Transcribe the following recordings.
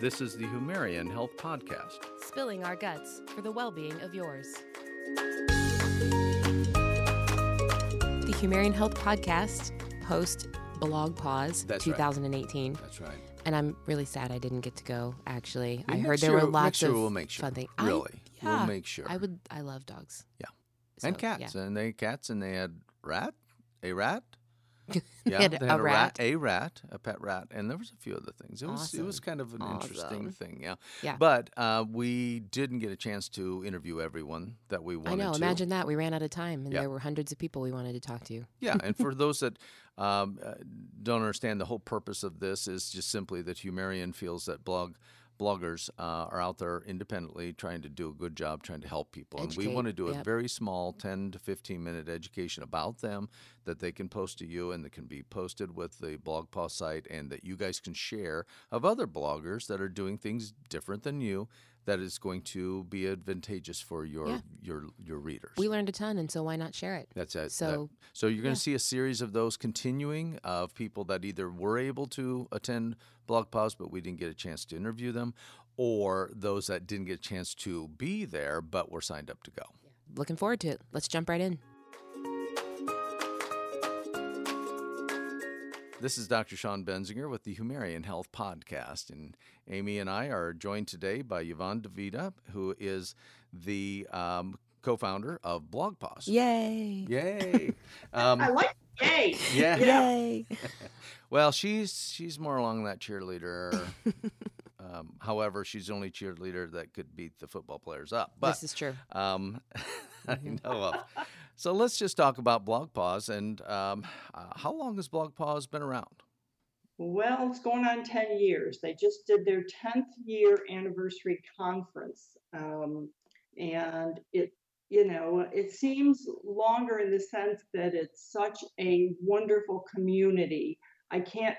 This is the Humarian Health Podcast. Spilling our guts for the well being of yours. The Humarian Health Podcast post BlogPaws That's right. 2018. That's right. And I'm really sad I didn't get to go, actually. I heard next there were lots year of we'll make sure. fun things. I- Really. We'll make sure. I would, I love dogs. Yeah. So, and cats. yeah. And they cats and they had rat, a rat. They Yeah, had they a had rat. a rat, a pet rat, and there was a few other things. It was it was kind of an interesting thing, yeah. Yeah. But uh, we didn't get a chance to interview everyone that we wanted to. I know. to. Imagine that. We ran out of time and Yeah. there were hundreds of people we wanted to talk to. Yeah, and for those that um, uh, don't understand, the whole purpose of this is just simply that Humarian feels that blog bloggers uh, are out there independently trying to do a good job trying to help people. And we want to do a very small 10 to 15 minute education about them that they can post to you and that can be posted with the blog post site and that you guys can share of other bloggers that are doing things different than you that is going to be advantageous for your Yeah. your your readers We learned a ton, and so why not share it? that's it. That- So, so you're going yeah. to see a series of those continuing of people that either were able to attend BlogPaws but we didn't get a chance to interview them, or those that didn't get a chance to be there but were signed up to go. looking forward to it. Let's jump right in. This is Dr. Sean Benzinger with the Humarian Health Podcast, and Amy and I are joined today by Yvonne DiVita, who is the um, co-founder of BlogPaws. Yay! Yay! Um, I like yay. yeah. Yay! Well, she's she's more along that cheerleader. um, however, she's the only cheerleader that could beat the football players up. But this is true. um, I know of. So let's just talk about BlogPaws and um, uh, how long has BlogPaws been around? Well, it's going on 10 years. They just did their 10th year anniversary conference. Um, and it, you know, it seems longer in the sense that it's such a wonderful community. I can't,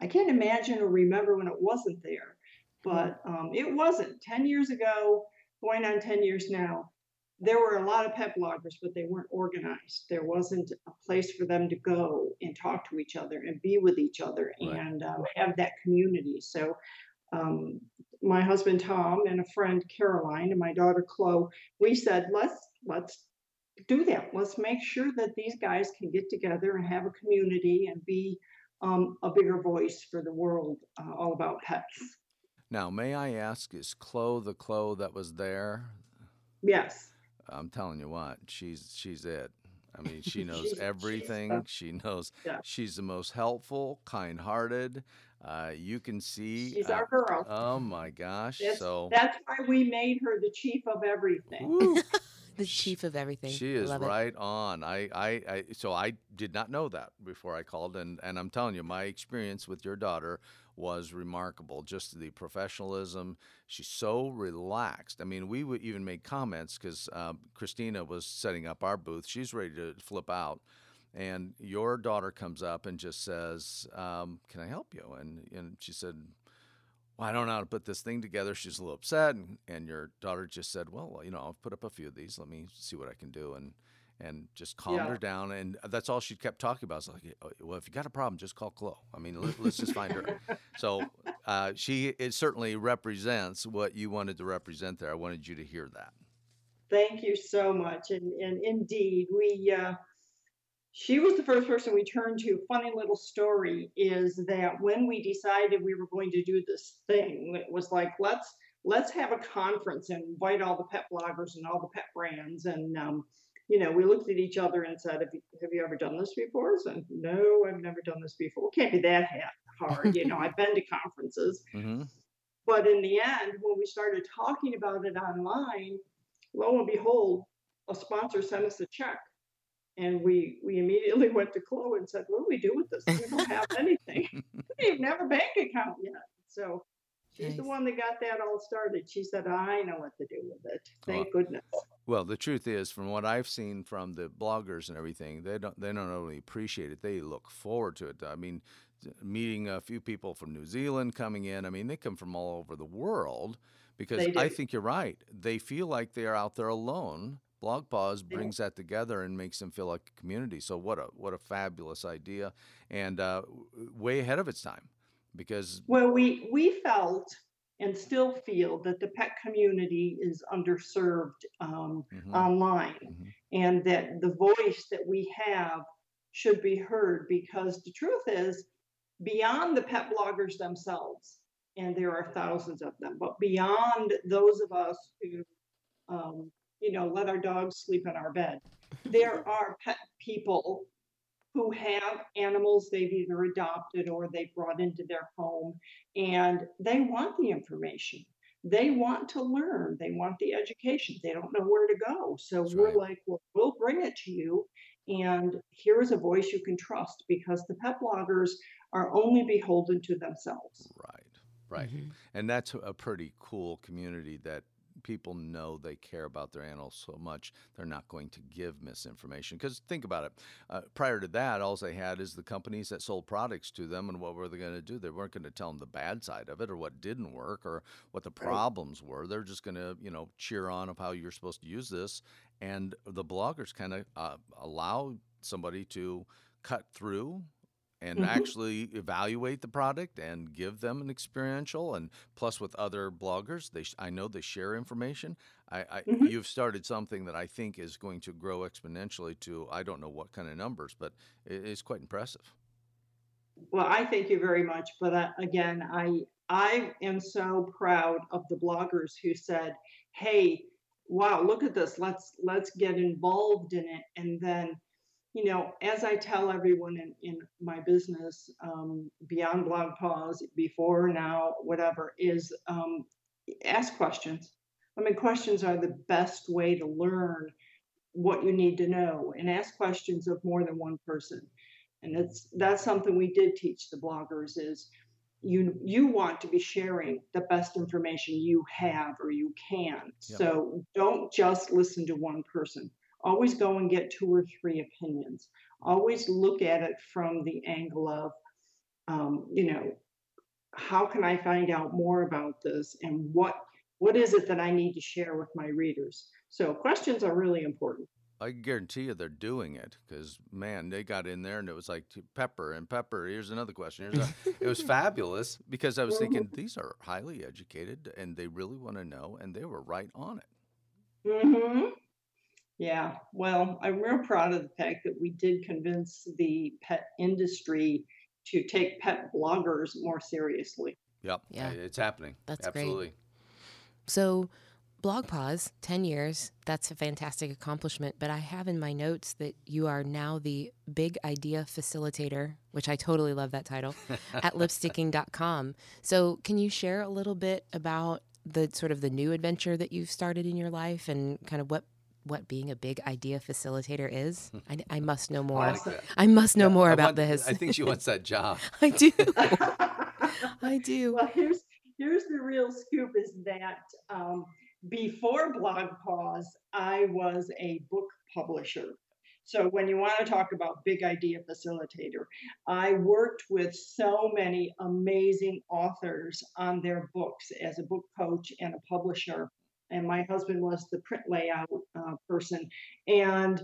I can't imagine or remember when it wasn't there, but um, it wasn't 10 years ago, going on 10 years now. There were a lot of pet bloggers, but they weren't organized. There wasn't a place for them to go and talk to each other and be with each other Right. and um, have that community. So, um, my husband Tom and a friend Caroline and my daughter Chloe, we said let's let's do that. Let's make sure that these guys can get together and have a community and be um, a bigger voice for the world uh, all about pets. Now, may I ask, is Chloe the Chloe that was there? Yes. I'm telling you what, she's she's it. I mean, she knows She's- she's everything. she knows. Yeah. She's the most helpful, kind-hearted. Uh, you can see. She's uh, our girl. Oh my gosh! That's, so that's why we made her the chief of everything. The chief of everything. she is Love it. right on. I, I, I, so I did not know that before I called, and and I'm telling you, my experience with your daughter was remarkable. Just the professionalism. She's so relaxed. I mean, we would even make comments because um, Christina was setting up our booth. She's ready to flip out. And your daughter comes up and just says, um, "Can I help you?" And and she said, well, I don't know how to put this thing together. She's a little upset, and, and your daughter just said, "Well, you know, I've put up a few of these. Let me see what I can do," and and just calmed Yeah. her down. And that's all she kept talking about. I was like, "Oh, "Well, if you got a problem, just call Chloe. I mean, let, let's just find her." So uh, she it certainly represents what you wanted to represent there. I wanted you to hear that. Thank you so much. And, and indeed, we, uh, she was the first person we turned to. Funny little story is that when we decided we were going to do this thing, it was like, let's, let's have a conference and invite all the pet bloggers and all the pet brands. And, um, you know, we looked at each other and said, have you, have you ever done this before? Said, no, I've never done this before. It can't be that hard. You know, I've been to conferences. hmm But in the end, when we started talking about it online, lo and behold, a sponsor sent us a check. And we we immediately went to Chloe and said, What do we do with this? We don't have anything. we even have a bank account yet. So she's the one that got that all started. She said, I know what to do with it. Thank goodness. Well, the truth is, from what I've seen from the bloggers and everything, they don't they don't only appreciate it; they look forward to it. I mean, meeting a few people from New Zealand coming in. I mean, they come from all over the world because I think you're right. They feel like they are out there alone. BlogPaws brings that together and makes them feel like a community. So what a what a fabulous idea, and uh, way ahead of its time Because well, we we felt and still feel that the pet community is underserved um, mm-hmm. online, mm-hmm. and that the voice that we have should be heard. Because the truth is, beyond the pet bloggers themselves, and there are thousands of them, but beyond those of us who um, you know, let our dogs sleep in our bed. There are pet people who have animals they've either adopted or they brought into their home and they want the information. They want to learn. They want the education. They don't know where to go. So That's we're right. like, well, we'll bring it to you. And here is a voice you can trust because the pet bloggers are only beholden to themselves. Right, right. Mm-hmm. And that's a pretty cool community that people know they care about their animals so much, they're not going to give misinformation. Because think about it. Uh, prior to that, all they had is the companies that sold products to them, and what were they going to do? They weren't going to tell them the bad side of it, or what didn't work, or what the problems right. were. They're just going to, you know, cheer on of how you're supposed to use this, and the bloggers kind of uh, allow somebody to cut through and mm-hmm. actually evaluate the product and give them an experiential and plus with other bloggers they i know they share information I, I mm-hmm. you've started something that i think is going to grow exponentially to i don't know what kind of numbers but it is quite impressive well i thank you very much but uh, again i i am so proud of the bloggers who said hey wow look at this let's let's get involved in it and then you know, as I tell everyone in, in my business, um, beyond BlogPaws, before, now, whatever, is um, ask questions. I mean, questions are the best way to learn what you need to know and ask questions of more than one person. And it's that's something we did teach the bloggers is you you want to be sharing the best information you have or you can. Yep. So don't just listen to one person always go and get two or three opinions. Always look at it from the angle of, um, you know, how can I find out more about this and what what is it that I need to share with my readers? So questions are really important. I guarantee you they're doing it because man, they got in there and it was like pepper and pepper. Here's another question. Here's a, it was fabulous because I was thinking mm-hmm. these are highly educated and they really want to know, and they were right on it. Mm-hmm. Yeah, well, I'm real proud of the fact that we did convince the pet industry to take pet bloggers more seriously. Yep. Yeah. It's happening. That's Absolutely. Great. So, BlogPaws, 10 years. That's a fantastic accomplishment. But I have in my notes that you are now the big idea facilitator, which I totally love that title, at lipsticking.com. So, can you share a little bit about the sort of the new adventure that you've started in your life and kind of what what being a big idea facilitator is? I, I must know more. I must know yeah, more I about want, this. I think she wants that job. I do. I do. Well, here's here's the real scoop: is that um, before Blog Pause, I was a book publisher. So when you want to talk about big idea facilitator, I worked with so many amazing authors on their books as a book coach and a publisher and my husband was the print layout uh, person. And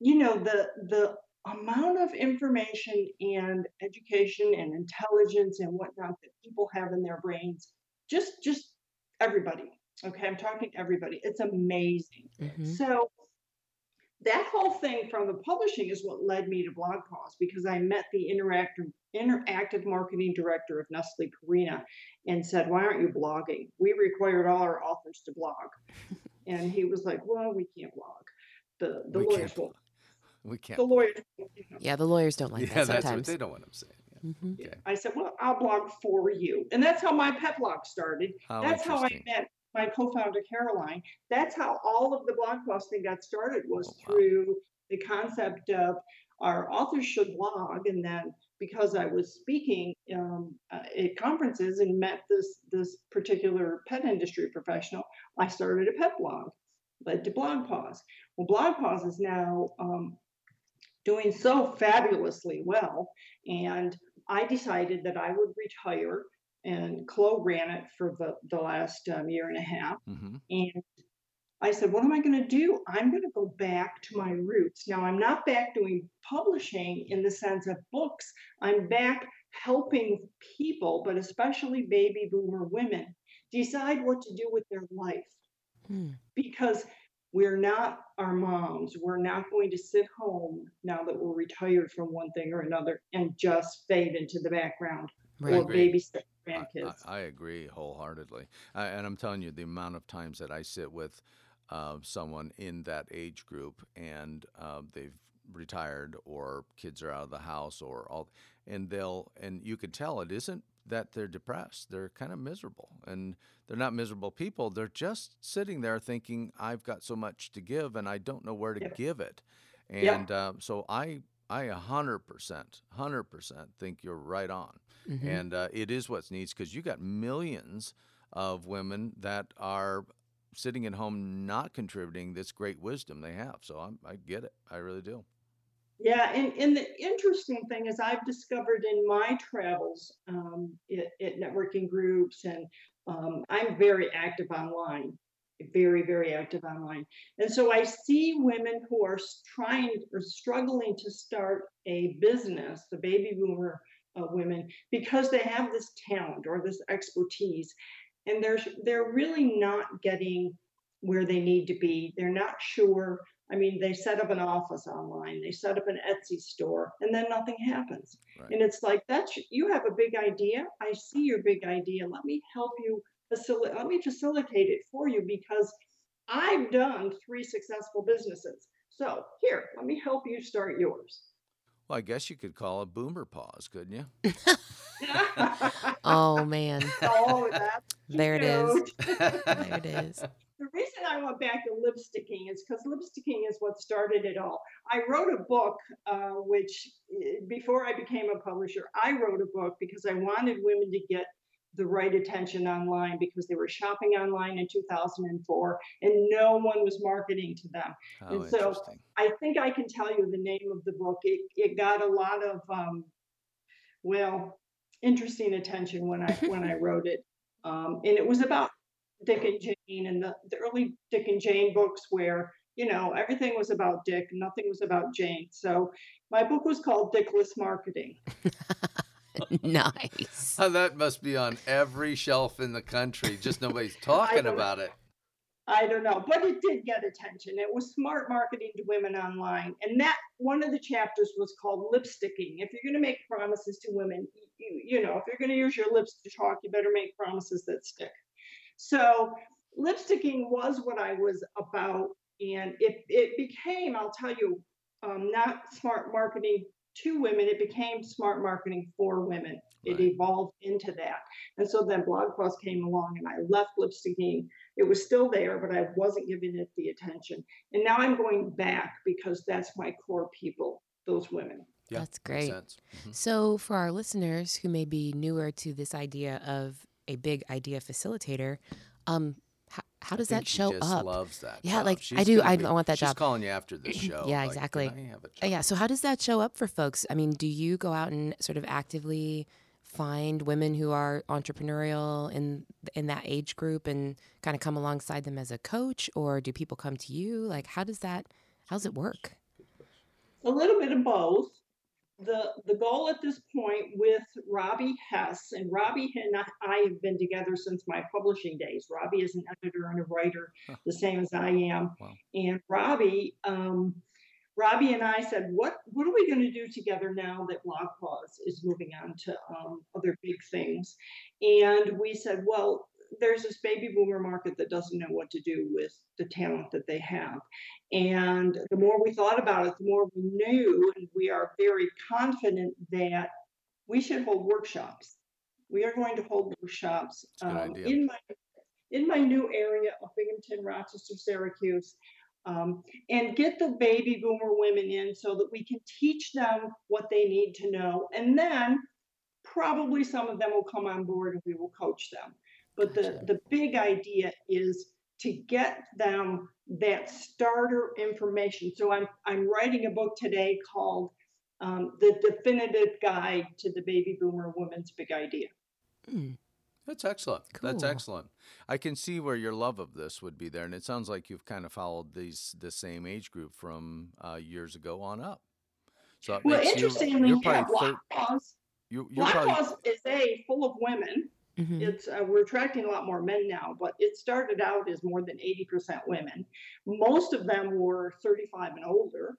you know the the amount of information and education and intelligence and whatnot that people have in their brains just just everybody okay? I'm talking everybody. It's amazing. Mm-hmm. so that whole thing from the publishing is what led me to blog pause because i met the interactive interactive marketing director of nestle purina and said why aren't you blogging we required all our authors to blog and he was like well we can't blog the the we lawyers won't we can't the lawyers yeah the lawyers don't like yeah, that sometimes that's what they don't want them saying yeah. Mm-hmm. Okay. I said, well, I'll blog for you. And that's how my pet blog started. How that's how I met my co-founder Caroline. That's how all of the blog posting got started was oh, wow. through the concept of our authors should blog, and then because I was speaking um, uh, at conferences and met this this particular pet industry professional, I started a pet blog, led to BlogPaws. Well, BlogPaws is now um, doing so fabulously well, and I decided that I would retire and Chloe ran it for the, the last um, year and a half. Mm-hmm. And I said, what am I going to do? I'm going to go back to my roots. Now, I'm not back doing publishing in the sense of books. I'm back helping people, but especially baby boomer women, decide what to do with their life. Hmm. Because we're not our moms. We're not going to sit home now that we're retired from one thing or another and just fade into the background right. or babysit grandkids. I, I, agree wholeheartedly. I, and I'm telling you, the amount of times that I sit with uh, someone in that age group and uh, they've retired or kids are out of the house or all and they'll and you can tell it isn't that they're depressed they're kind of miserable and they're not miserable people they're just sitting there thinking i've got so much to give and i don't know where to yeah. give it and yeah. uh, so i i 100% 100% think you're right on mm-hmm. and uh, it is what's needs because you got millions of women that are sitting at home not contributing this great wisdom they have so I'm, i get it i really do yeah, and, and the interesting thing is I've discovered in my travels um, at, at, networking groups, and um, I'm very active online, very, very active online. And so I see women who are trying or struggling to start a business, the baby boomer uh, women, because they have this talent or this expertise, and they're, they're really not getting where they need to be. They're not sure I mean, they set up an office online, they set up an Etsy store, and then nothing happens. Right. And it's like that's you have a big idea. I see your big idea. Let me help you facilitate. Let me facilitate it for you because I've done three successful businesses. So here, let me help you start yours. Well, I guess you could call it boomer pause, couldn't you? oh man. Oh, that's there it is. there it is the reason I went back to lipsticking is because lipsticking is what started it all. I wrote a book, uh, which eh, before I became a publisher, I wrote a book because I wanted women to get the right attention online because they were shopping online in 2004 and no one was marketing to them. Oh, and so I think I can tell you the name of the book. It, it got a lot of, um, well, interesting attention when I when I wrote it. Um, and it was about Dick and Jane and the, the early Dick and Jane books where, you know, everything was about Dick, nothing was about Jane. So my book was called Dickless Marketing. nice. Oh, that must be on every shelf in the country. Just nobody's talking about it. I don't know, but it did get attention. It was smart marketing to women online. And that one of the chapters was called lipsticking. If you're going to make promises to women, you, you know, if you're going to use your lips to talk, you better make promises that stick. So lipsticking was what I was about. And it, it became, I'll tell you, um, not smart marketing to women, it became smart marketing for women. Right. It evolved into that. And so then BlogPaws came along and I left lipsticking. It was still there, but I wasn't giving it the attention. And now I'm going back because that's my core people, those women. Yeah, that's great. Mm-hmm. So, for our listeners who may be newer to this idea of a big idea facilitator. Um, how, how does that show up? Loves that. Yeah, job. like she's I do. I, be, I want that she's job. She's calling you after this show. yeah, like, exactly. Yeah. So how does that show up for folks? I mean, do you go out and sort of actively find women who are entrepreneurial in in that age group and kind of come alongside them as a coach, or do people come to you? Like, how does that? How does it work? A little bit of both the the goal at this point with Robbie Hess and Robbie and I have been together since my publishing days. Robbie is an editor and a writer, huh. the same as I am. Wow. And Robbie, um, Robbie and I said, "What what are we going to do together now that Blog Pause is moving on to um, other big things?" And we said, "Well, there's this baby boomer market that doesn't know what to do with the talent that they have. And the more we thought about it, the more we knew, and we are very confident that we should hold workshops. We are going to hold workshops um, in my in my new area of Binghamton, Rochester, Syracuse, um, and get the baby boomer women in so that we can teach them what they need to know, and then probably some of them will come on board and we will coach them. But the, the big idea is to get them that starter information. So I'm, I'm writing a book today called um, The Definitive Guide to the Baby Boomer Woman's Big Idea. Mm. That's excellent. That's excellent. I can see where your love of this would be there, and it sounds like you've kind of followed these the same age group from uh, years ago on up. So Well, makes you- interestingly, you're yeah, probably Black Paws, you, you're Black probably Paws is a full of women. Mhm. It's uh, we're attracting a lot more men now, but it started out as more than 80% women. Most of them were 35 and older.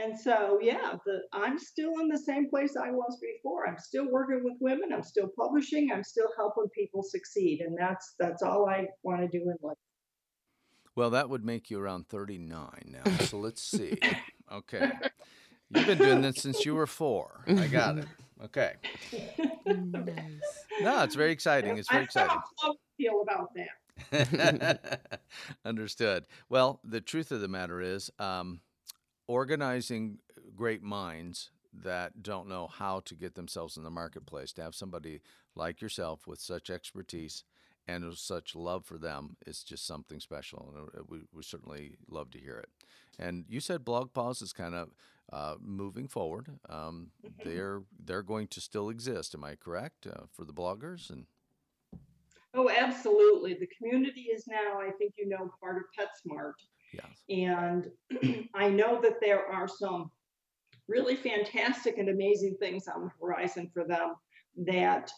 And so, yeah, the, I'm still in the same place I was before. I'm still working with women. I'm still publishing. I'm still helping people succeed, and that's that's all I want to do in life. well. That would make you around thirty nine now. So let's see. Okay, you've been doing this since you were four. I got it. Okay. nice. No, it's very exciting. It's very I exciting. how Chloe feel about that. Understood. Well, the truth of the matter is, um, organizing great minds that don't know how to get themselves in the marketplace, to have somebody like yourself with such expertise and such love for them is just something special. And uh, we, we certainly love to hear it. And you said BlogPaws is kind of uh, moving forward. Um, they're they're going to still exist. Am I correct uh, for the bloggers? And Oh, absolutely. The community is now, I think you know, part of PetSmart. Yes, And I know that there are some really fantastic and amazing things on the horizon for them that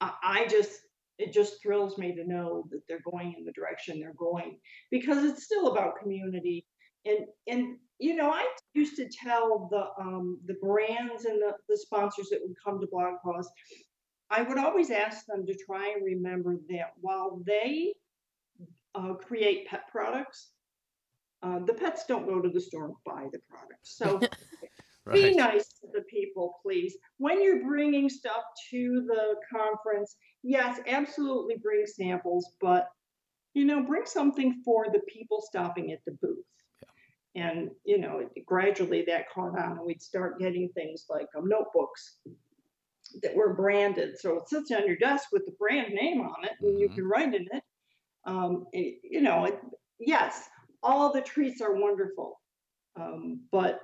I, just, it just thrills me to know that they're going in the direction they're going because it's still about community. And, and you know, I used to tell the um, the brands and the, the sponsors that would come to Blog Pause, I would always ask them to try and remember that while they uh, create pet products, uh, the pets don't go to the store and buy the products. So be nice to the people, please. When you're bringing stuff to the conference, yes, absolutely bring samples, but you know, bring something for the people stopping at the booth. And you know, gradually that caught on, and we'd start getting things like um, notebooks that were branded. So it sits on your desk with the brand name on it, and you Mhm. can write in it. Um, it- you know, it, yes, all the treats are wonderful, um, but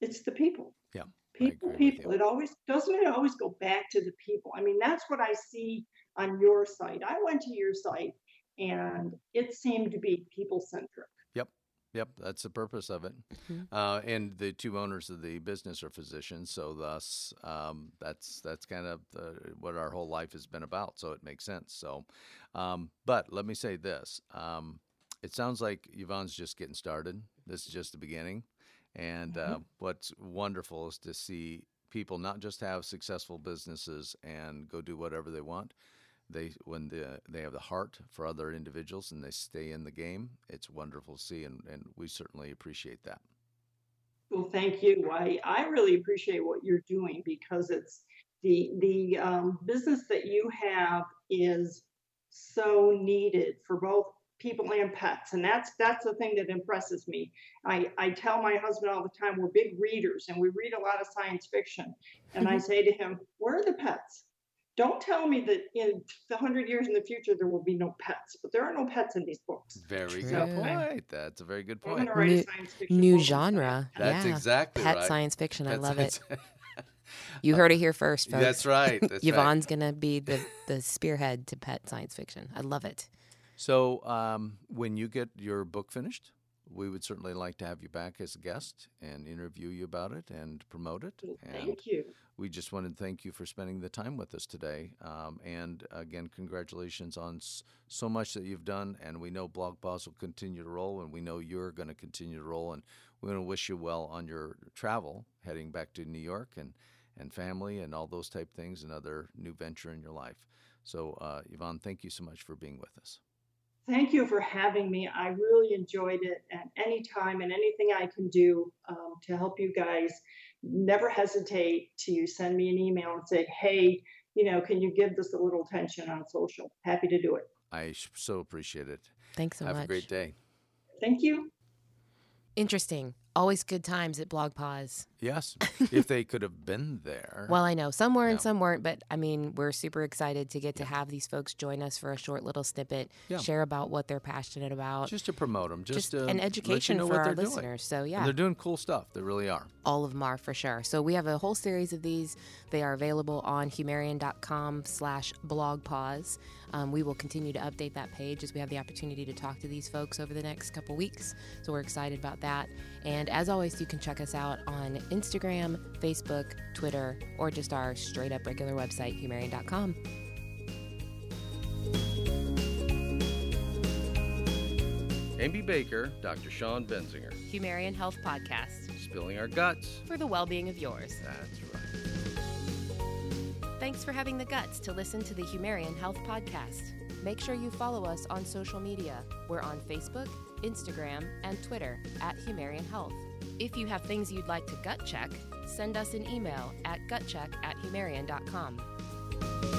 it's the people. Yeah, People, people. It always doesn't it always go back to the people. I mean, that's what I see on your site. I went to your site and it seemed to be people centric. Yep, Yep, that's the purpose of it. Mhm. Uh, and the two owners of the business are physicians, so thus um, that's that's kind of the, what our whole life has been about. So it makes sense. So, um, but let me say this: um, it sounds like Yvonne's just getting started. This is just the beginning, and uh, what's wonderful is to see people not just have successful businesses and go do whatever they want, they when the, they have the heart for other individuals and they stay in the game it's wonderful to see and, and we certainly appreciate that Well, thank you. I, I really appreciate what you're doing because it's the the um, business that you have is so needed for both people and pets, and that's that's the thing that impresses me. I, I tell my husband all the time we're big readers and we read a lot of science fiction, and I mm-hmm. say to him, "Where are the pets?" Don't tell me that in the hundred years in the future there will be no pets, but there are no pets in these books. very True. good point that's a very good I'm point gonna write New- a science fiction New book on genre. that's yeah. exactly Pet right science fiction. I That's- love it. You heard it here first, folks. that's right that's right. Yvonne's gonna be the the spearhead to pet science fiction. I love it. So um, when you get your book finished we would certainly like to have you back as a guest and interview you about it and promote it and Thank you. we just wanted to thank you for spending the time with us today. Um, and again, congratulations on s- so much that you've done. And we know BlogPaws will continue to roll, and we know you're going to continue to roll. And we want to wish you well on your travel, heading back to New York and, and family and all those type things, another new venture in your life. So, uh, Yvonne, thank you so much for being with us. Thank you for having me. I really enjoyed it. At any time and anything I can do um, to help you guys, never hesitate to send me an email and say, hey, you know, can you give this a little attention on social? Happy to do it. I sh- so appreciate it. Thanks so have much. Have a great day. Thank you. Interesting. Always good times at BlogPaws. Yes, if they could have been there. Well, I know some were and Yeah. some weren't, but I mean, we're super excited to get to have these folks join us for a short little snippet, Yeah. share about what they're passionate about, just to promote them, just, just to an let you education know for our they're doing. listeners. So, And yeah, they're doing cool stuff. They really are. all of them are for sure. So we have a whole series of these. They are available on humarian.com slash BlogPaws. Um, we will continue to update that page as we have the opportunity to talk to these folks over the next couple weeks. So we're excited about that. And as always, you can check us out on Instagram, Facebook, Twitter, or just our straight up regular website, humarian.com. Amy Baker, Dr. Sean Benzinger, Humarian Health Podcast spilling our guts. for the well being of yours. That's right. Thanks for having the guts to listen to the Humarian Health Podcast. Make sure you follow us on social media. We're on Facebook, Instagram, and Twitter at Humarian Health. If you have things you'd like to gut check, send us an email at gutcheck at humarian.com.